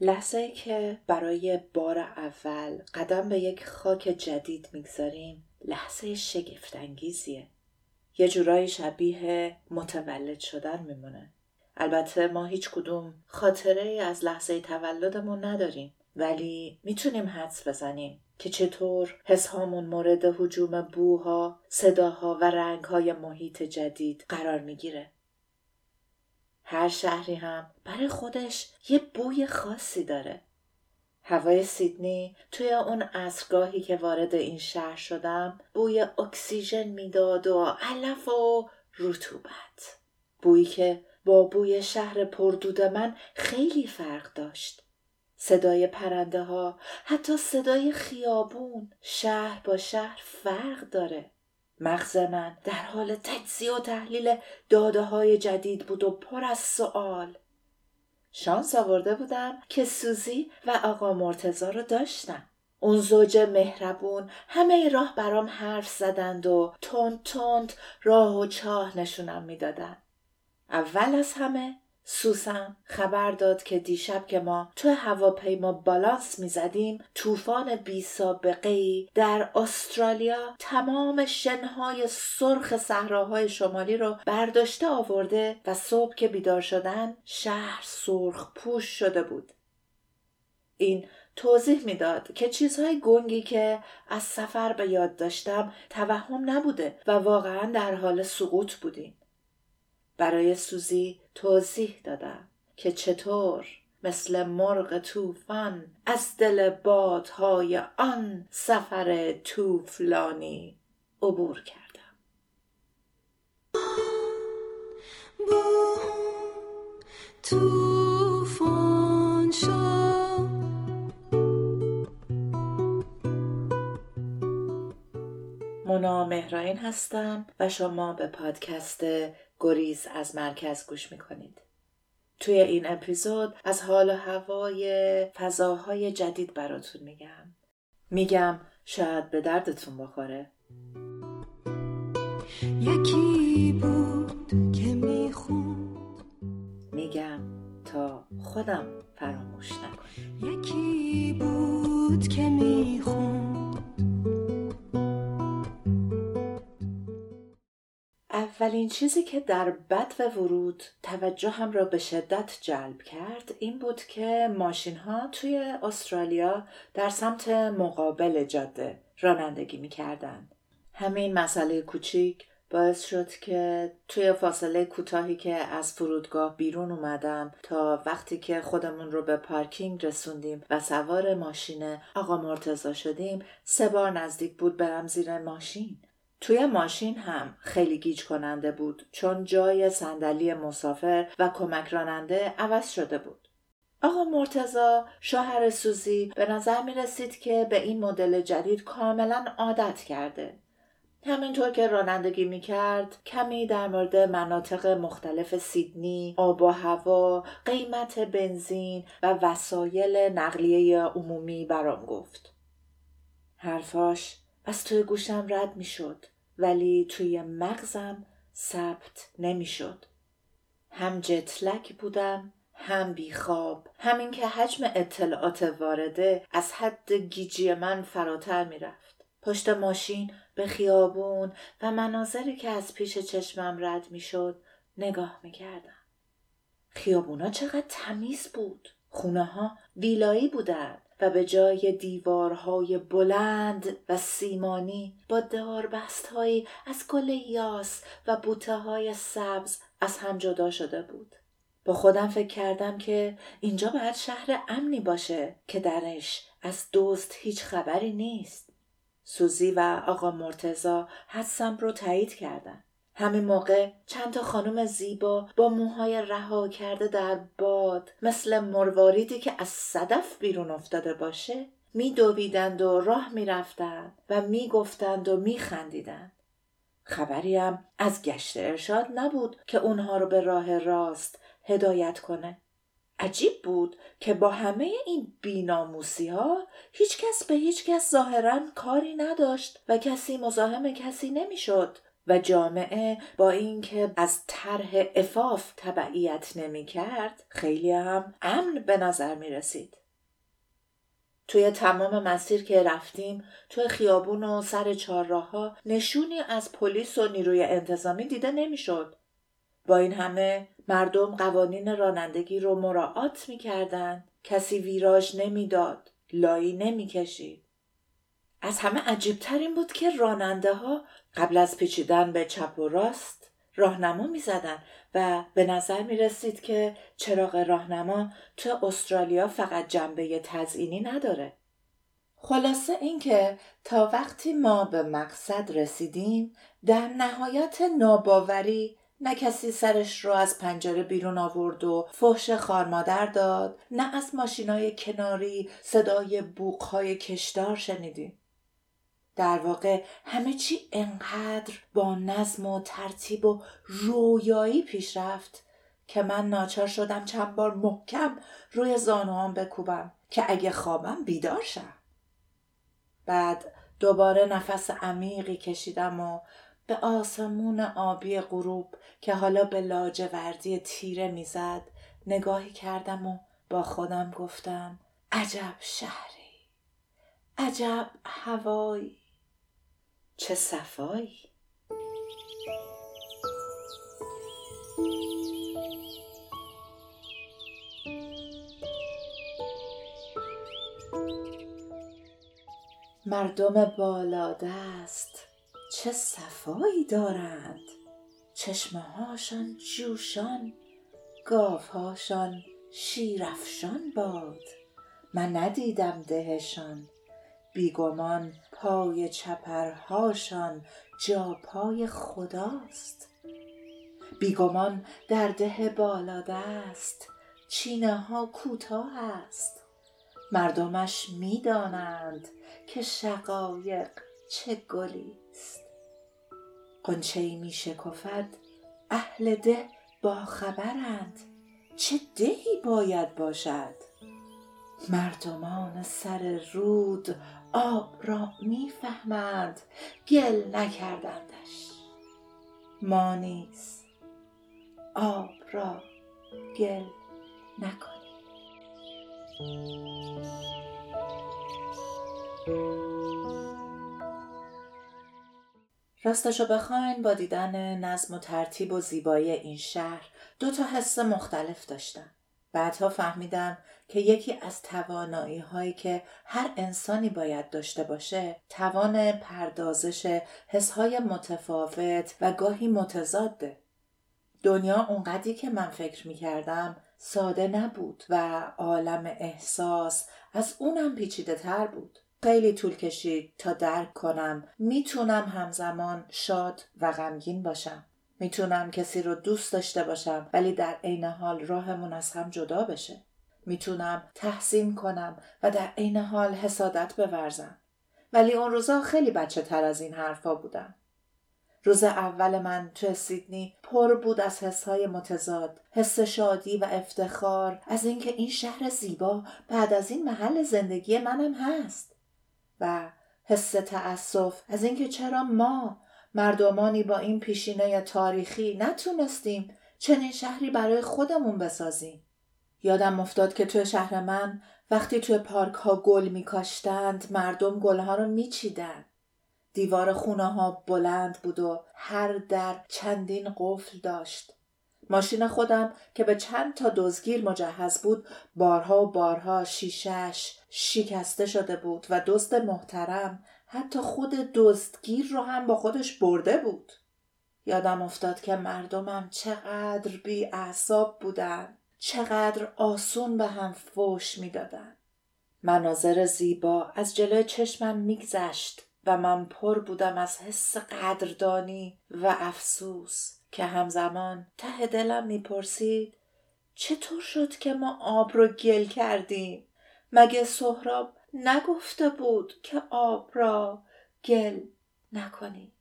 لحظه که برای بار اول قدم به یک خاک جدید می‌گذاریم لحظه شگفتانگیزیه یه جورایی شبیه متولد شدن میمونه البته ما هیچ کدوم خاطره از لحظه تولدمون نداریم ولی می‌تونیم حدس بزنیم که چطور حسهامون مورد حجوم بوها، صداها و رنگهای محیط جدید قرار می‌گیره. هر شهری هم برای خودش یه بوی خاصی داره. هوای سیدنی توی اون اصرگاهی که وارد این شهر شدم بوی اکسیژن می‌داد و علف و رطوبت. بویی که با بوی شهر پردود من خیلی فرق داشت. صدای پرنده ها حتی صدای خیابون شهر با شهر فرق داره مغز من در حال تجزیه و تحلیل داده های جدید بود و پر از سوال شانس آورده بودم که سوزی و آقا مرتزا رو داشتم. اون زوج مهربون همه راه برام حرف زدند و تند تند راه و چاه نشونم می‌دادن. اول از همه سوسن خبر داد که دیشب که ما تو هواپیما بالانس می‌زدیم طوفان بی سابقه در استرالیا تمام شنهای سرخ صحراهای شمالی رو برداشته آورده و صبح که بیدار شدن شهر سرخ پوش شده بود. این توضیح می‌داد که چیزهای گنگی که از سفر به یاد داشتم توهم نبوده و واقعا در حال سقوط بودیم. برای سوزی توضیح دادم که چطور مثل مرغ طوفان از دل بادهای آن سفر طوفلانی عبور کردم. مونا مهراین هستم و شما به پادکست گریز از مرکز گوش می‌کنید. توی این اپیزود از حال و هوای فضاهای جدید براتون میگم. میگم شاید به دردتون بخوره. یکی بود که می‌خوند میگم تا خودم فراموش نکنم یکی بود که می‌خوند اولین چیزی که در بد و ورود توجهم را به شدت جلب کرد این بود که ماشین ها توی استرالیا در سمت مقابل جاده رانندگی می‌کردن. همین مسئله کوچیک باعث شد که توی فاصله کوتاهی که از فرودگاه بیرون اومدم تا وقتی که خودمون رو به پارکینگ رسوندیم و سوار ماشین آقا مرتزا شدیم سه بار نزدیک بود برم زیر ماشین توی ماشین هم خیلی گیج کننده بود چون جای صندلی مسافر و کمک راننده عوض شده بود. آقا مرتزا شوهر سوزی به نظر می رسید که به این مدل جدید کاملا عادت کرده. همینطور که رانندگی می کرد کمی در مورد مناطق مختلف سیدنی، آب و هوا، قیمت بنزین و وسایل نقلیه عمومی برام گفت. حرفاش از توی گوشم رد می شد. ولی توی مغزم ثبت نمی‌شد. هم جتلک بودم هم بیخواب. همین که حجم اطلاعات وارده از حد گیجی من فراتر می‌رفت. پشت ماشین به خیابون و مناظری که از پیش چشمم رد می‌شد نگاه می‌کردم. خیابونا چقدر تمیز بود. خونه ها ویلایی بودند. و به جای دیوارهای بلند و سیمانی با داربستهایی از گل یاس و بوته های سبز از هم جدا شده بود. با خودم فکر کردم که اینجا باید شهر امنی باشه که درش از دوست هیچ خبری نیست. سوزی و آقا مرتزا حدسم رو تایید کردن. همین موقع چند تا خانم زیبا با موهای رها کرده در باد مثل مرواریدی که از صدف بیرون افتاده باشه میدویدند و راه می‌رفتند و می‌گفتند و میخندیدند. خبریم از گشت ارشاد نبود که اونها رو به راه راست هدایت کنه. عجیب بود که با همه این بیناموسی ها هیچ کس به هیچ کس ظاهرا کاری نداشت و کسی مزاحم کسی نمی‌شد. و جامعه با اینکه از طرح افاف تبعیت نمی کرد خیلی هم امن به نظر می رسید. توی تمام مسیر که رفتیم توی خیابون و سر چهارراه ها نشونی از پلیس و نیروی انتظامی دیده نمی‌شد. با این همه مردم قوانین رانندگی رو مراعات می‌کردند کسی ویراژ نمی‌داد لایی نمی‌کشید از همه عجیبتر این بود که راننده ها قبل از پیچیدن به چپ و راست راهنما می زدن و به نظر می رسید که چراغ راهنما تو استرالیا فقط جنبه تزئینی نداره. خلاصه اینکه تا وقتی ما به مقصد رسیدیم در نهایت ناباوری نه کسی سرش رو از پنجره بیرون آورد و فحش خارمادر داد نه از ماشینای کناری صدای بوقهای کشدار شنیدیم در واقع همه چی انقدر با نظم و ترتیب و رویایی پیش رفت که من ناچار شدم چند بار محکم روی زانوام بکوبم که اگه خوابم بیدار شم. بعد دوباره نفس عمیقی کشیدم و به آسمون آبی غروب که حالا به لاجوردی تیره می‌زد نگاهی کردم و با خودم گفتم عجب شهری عجب هوایی. چه صفایی؟ مردم بالادست چه صفایی دارند؟ چشمه هاشان جوشان گاوهاشان شیرفشان باد. من ندیدم دهشان. بیگمان پای چپرهاشان جا پای خداست. بیگمان در ده بالادست چینه ها کوتاه است مردمش می‌دانند که شقایق چه گلی است قنچه می شکفد اهل ده با خبرند چه دهی باید باشد؟ مردمان سر رود آب را می‌فهمند گل نکردندش. ما نیز آب را گل نکنیم. راستشو بخواین با دیدن نظم و ترتیب و زیبایی این شهر دو تا حس مختلف داشتم. بعدها فهمیدم که یکی از توانایی هایی که هر انسانی باید داشته باشه توان پردازش حسهای متفاوت و گاهی متضاده. دنیا اونقدری که من فکر می کردم ساده نبود و عالم احساس از اونم پیچیده تر بود. خیلی طول کشید تا درک کنم می‌تونم همزمان شاد و غمگین باشم می‌تونم کسی رو دوست داشته باشم ولی در عین حال راهمون از هم جدا بشه. می‌تونم تحسین کنم و در عین حال حسادت بورزم. ولی اون روزا خیلی بچه تر از این حرفا بودم. روز اول من تو سیدنی پر بود از حسهای متضاد حس شادی و افتخار از اینکه این شهر زیبا بعد از این محل زندگی منم هست. و حس تأسف از اینکه چرا ما مردمانی با این پیشینه تاریخی نتونستیم چنین شهری برای خودمون بسازیم. یادم افتاد که توی شهر من وقتی توی پارک ها گل میکاشتند مردم گل ها رو میچیدن. دیوار خونه ها بلند بود و هر در چندین قفل داشت. ماشین خودم که به چند تا دزگیر مجهز بود بارها و بارها شیشش شکسته شده بود و دزد محترم حتی خود دزدگیر رو هم با خودش برده بود. یادم افتاد که مردمم چقدر بی اعصاب بودن چقدر آسون به هم فوش می‌دادن. مناظر زیبا از جلوی چشمم میگذشت و من پر بودم از حس قدردانی و افسوس که همزمان ته دلم می‌پرسید چطور شد که ما آب رو گل کردیم؟ مگه سهراب نگفته بود که آب را گل نکنیم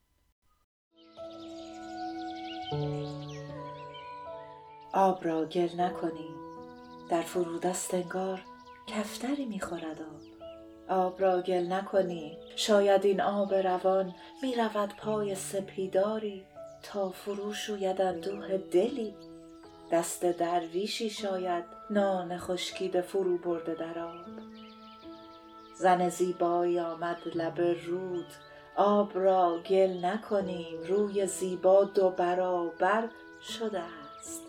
آب را گل نکنیم در فرودست انگار کفتری می‌خورد آب. آب را گل نکنی. شاید این آب روان می رود پای سپیداری تا فرو شوید اندوه دلی. دست درویشی شاید نان خشکیده فرو برده در آب. زن زیبایی آمد لب رود. آب را گل نکنیم روی زیبا دو برابر شده است.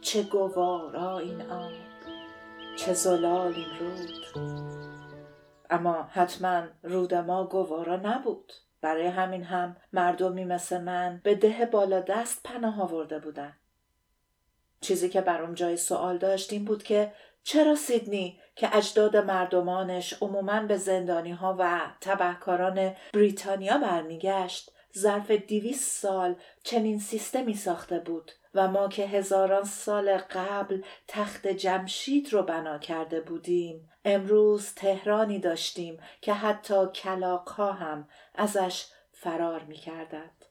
چه گوارا این آب چه زلال این رود. اما حتما رود ما گوارا نبود. برای همین هم مردمی مثل من به ده بالا دست پناه آورده بودن. چیزی که برام جای سوال داشت این بود که چرا سیدنی که اجداد مردمانش عموما به زندانی ها و تبهکاران بریتانیا برمیگشت ظرف دیویس سال چنین سیستمی ساخته بود و ما که هزاران سال قبل تخت جمشید رو بنا کرده بودیم امروز تهرانی داشتیم که حتی کلاق ها هم ازش فرار می کردند.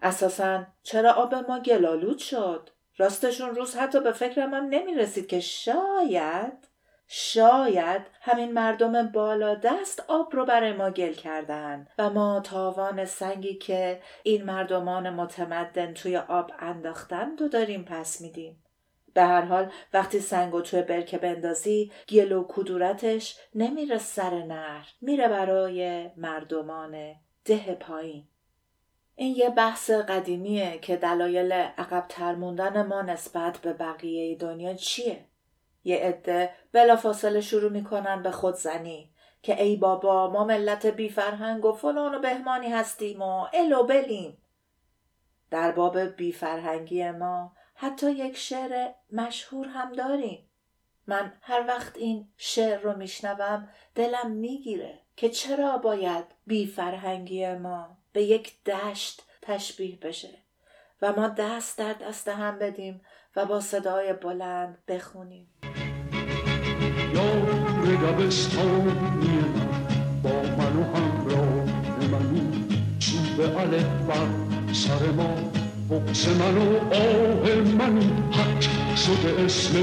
اساسا چرا آب ما گلالود شد؟ راستشون روز حتی به فکرم هم نمی رسید که شاید شاید همین مردم بالا دست آب رو برای ما گل کردن و ما تاوان سنگی که این مردمان متمدن توی آب انداختن و داریم پس میدیم. به هر حال وقتی سنگ و توی برکه بندازی گل و کدورتش نمیره سر نهر میره برای مردمان ده پایین این یه بحث قدیمیه که دلایل عقب تر موندن ما نسبت به بقیه دنیا چیه؟ یه عده بلافاصله شروع می‌کنن به خودزنی که ای بابا ما ملت بی فرهنگ و فلان و بهمانی هستیم و الو بلیم. در باب بی فرهنگی ما حتی یک شعر مشهور هم داریم. من هر وقت این شعر رو میشنوم دلم می‌گیره که چرا باید بی فرهنگی ما؟ به یک دشت تشبیه بشه و ما دست در دست هم بدیم و با صدای بلند بخونیم. یار دبستانی با من و همراه منی چوب الف بر سر ما. بغز من و آه منی حق شده اسم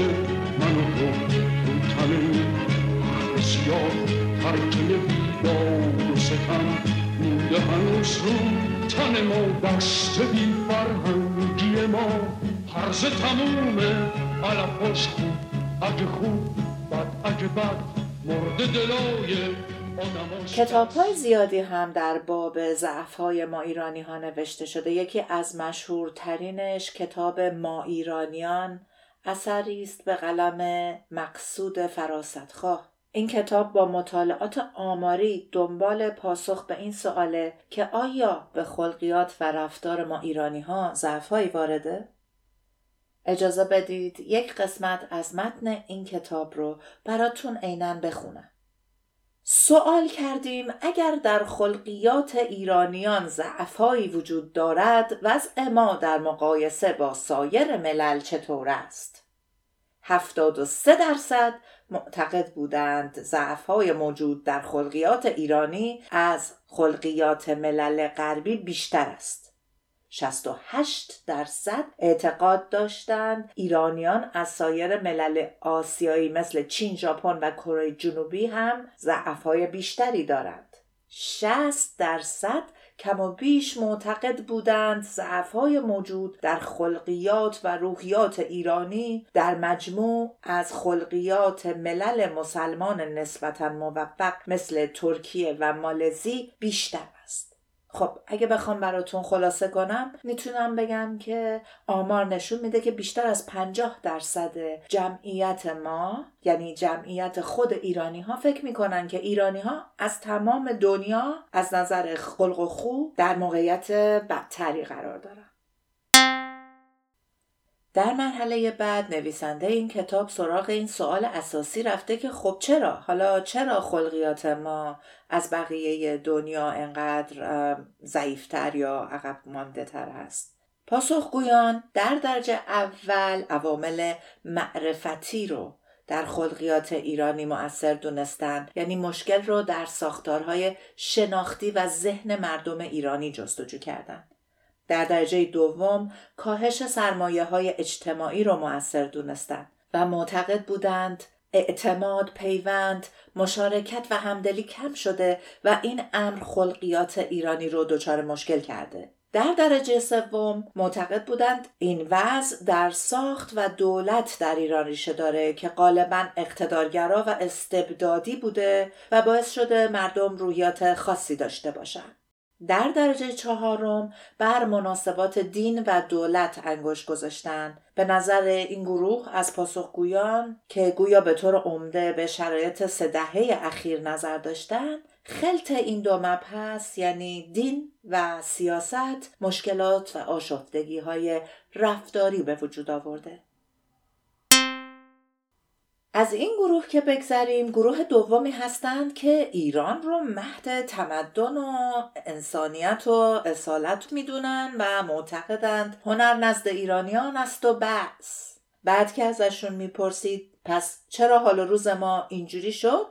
من و تو. رو تنه بسیار ترکه بیدار و ستم. مونده هنوز رو تن ما دست بی فرهنگی ما. هرز تمومه علفاش خوب اگه خوب کتاب های زیادی هم در باب ضعف های ما ایرانی ها نوشته شده. یکی از مشهورترینش کتاب ما ایرانیان اثری است به قلم مقصود فراستخواه. این کتاب با مطالعات آماری دنبال پاسخ به این سواله که آیا به خلقیات و رفتار ما ایرانی ها ضعف وارده؟ اجازه بدید یک قسمت از متن این کتاب رو براتون عینا بخونم. سوال کردیم اگر در خلقیات ایرانیان ضعفهایی وجود دارد وضع ما در مقایسه با سایر ملل چطور است؟ هفتاد و سه درصد معتقد بودند ضعفهای موجود در خلقیات ایرانی از خلقیات ملل غربی بیشتر است. 68 درصد اعتقاد داشتند ایرانیان از سایر ملل آسیایی مثل چین، ژاپن و کره جنوبی هم ضعفهای بیشتری دارند. 60 درصد کم و بیش معتقد بودند ضعفهای موجود در خلقیات و روحیات ایرانی در مجموع از خلقیات ملل مسلمان نسبتا موفق مثل ترکیه و مالزی بیشتر. خب اگه بخوام براتون خلاصه کنم می‌تونم بگم که آمار نشون میده که بیشتر از 50 درصد جمعیت ما یعنی جمعیت خود ایرانی ها فکر می‌کنن که ایرانی ها از تمام دنیا از نظر خلق و خوب در موقعیت بدتری قرار دارن. در مرحله بعد نویسنده این کتاب سراغ این سوال اساسی رفته که خب چرا؟ حالا چرا خلقیات ما از بقیه دنیا انقدر ضعیفتر یا عقب مانده تر است؟ پاسخگویان در درجه اول عوامل معرفتی رو در خلقیات ایرانی مؤثر دونستند یعنی مشکل رو در ساختارهای شناختی و ذهن مردم ایرانی جستجو کردند در درجه دوم کاهش سرمایه های اجتماعی را مؤثر دونستند و معتقد بودند اعتماد پیوند مشارکت و همدلی کم شده و این امر خلقیات ایرانی رو دچار مشکل کرده در درجه سوم معتقد بودند این وضع در ساخت و دولت در ایران ریشه داره که غالبا اقتدارگرا و استبدادی بوده و باعث شده مردم رویات خاصی داشته باشند. در درجه چهارم بر مناسبات دین و دولت انگشت گذاشتن. به نظر این گروه از پاسخگویان که گویا به طور عمده به شرایط سه دهه اخیر نظر داشتن خلط این دو مبحث یعنی دین و سیاست مشکلات و آشفتگی های رفتاری به وجود آورده. از این گروه که بگذریم گروه دومی هستند که ایران رو مهد تمدن و انسانیت و اصالت می‌دونن و معتقدند هنر نزد ایرانیان است و بس. بعد که ازشون می‌پرسید پس چرا حال روز ما اینجوری شد؟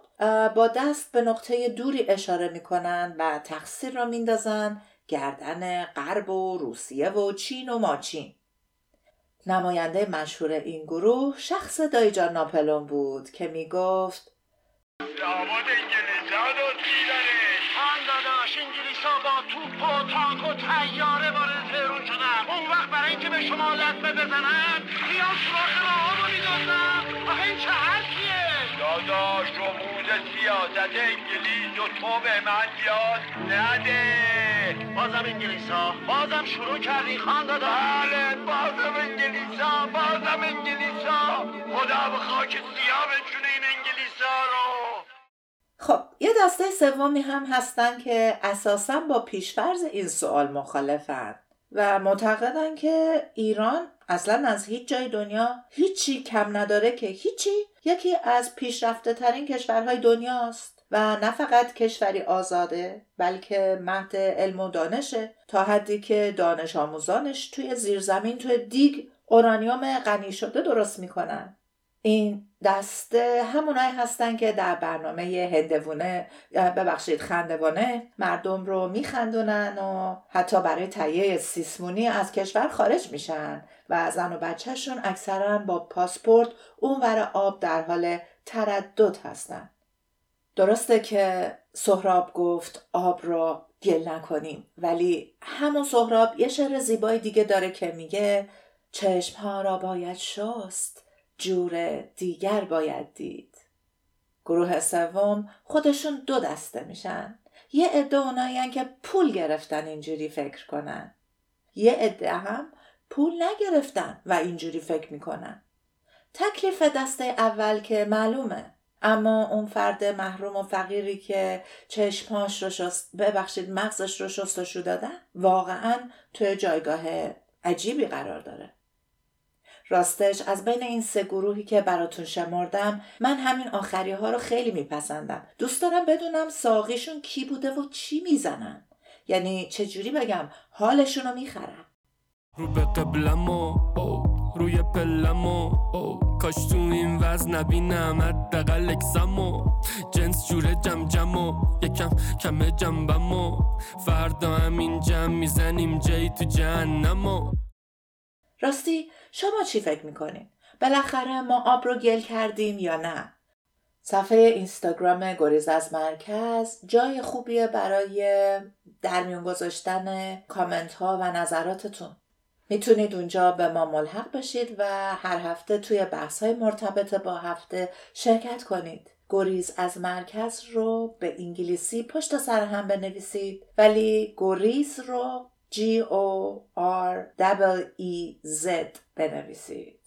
با دست به نقطه دوری اشاره می‌کنن و تقصیر را میندازن گردن غرب و روسیه و چین و ماچین. نماینده مشهور این گروه شخص دایجان ناپلون بود که می‌گفت لابد انگلیسا دزدیدنش خان داداش انگلیسا با توپ و تانک و تیاره وارد تهرون شدن. اون وقت برای اینکه به شما لطمه بزنن بیان سراخ راه رو میدازن آخه این چه حرفیه؟ داداش رموز سیاست انگلیس و تو به من یاد نده. بازم انگلیسا بازم شروع کردی خان داداش بله بازم انگلیسا بازم انگلیسا خدا به خاک سیاه بچونه این انگلیسا رو. خب یه دسته سومی هم هستن که اساسا با پیشفرز این سوال مخالفن و معتقدن که ایران اصلا از هیچ جای دنیا هیچی کم نداره که هیچی یکی از پیشرفته ترین کشورهای دنیاست. و نه فقط کشوری آزاده بلکه مهد علم و دانشه تا حدی که دانش آموزانش توی زیرزمین توی دیگ اورانیوم غنی شده درست می‌کنن. این دسته همونایی هستن که در برنامه هندوونه ببخشید خندوانه مردم رو میخندونن و حتی برای تهیه سیسمونی از کشور خارج میشن و زن و بچهشون اکثرا با پاسپورت اونور آب در حال تردد هستن. درسته که سهراب گفت آب را گل نکنیم ولی همون سهراب یه شعر زیبای دیگه داره که میگه چشم ها را باید شست جور دیگر باید دید. گروه سوم خودشون دو دسته میشن. یه عده اونایی که پول گرفتن اینجوری فکر کنن. یه عده هم پول نگرفتن و اینجوری فکر می‌کنن. تکلیف دسته اول که معلومه. اما اون فرد محروم و فقیری که چشمهاش رو شست ببخشید مغزش رو شستشو دادن واقعا توی جایگاه عجیبی قرار داره. راستش از بین این سه گروهی که براتون شمردم من همین آخری ها رو خیلی میپسندم. دوست دارم بدونم ساقیشون کی بوده و چی می‌زنن. یعنی چجوری بگم حالشون رو می‌خرن؟ رو به قبلم و روی پلم و کاش تو این وزن نبینم حداقل اکسم و جنس جوره جم جم و یکم کم جنبم و فردا همین جمع می‌زنیم جایی تو جهنم و راستی شما چی فکر می‌کنین؟ بالاخره ما آب رو گل کردیم یا نه؟ صفحه اینستاگرام گریز از مرکز جای خوبیه برای در میون گذاشتن کامنت ها و نظراتتون می‌تونید اونجا به ما ملحق بشید و هر هفته توی بحث های مرتبط با هفته شرکت کنید گریز از مرکز رو به انگلیسی پشت سر هم بنویسید ولی گریز رو G O R E Z بنویسید.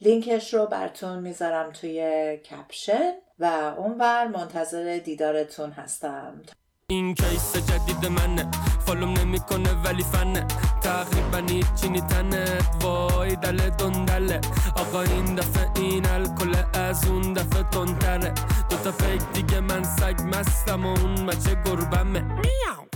لینکش رو براتون می‌ذارم توی کپشن و اونور منتظر دیدارتون هستم. این کیس جدید منه فالوم نمی‌کنه ولی فنه. تقریبا هیچی تنه وای دل دندله. آقا این دفعه این الکل از اون دفعه تندره دوتا فکر دیگه من سگ مستم و اون بچه گربمه. میاو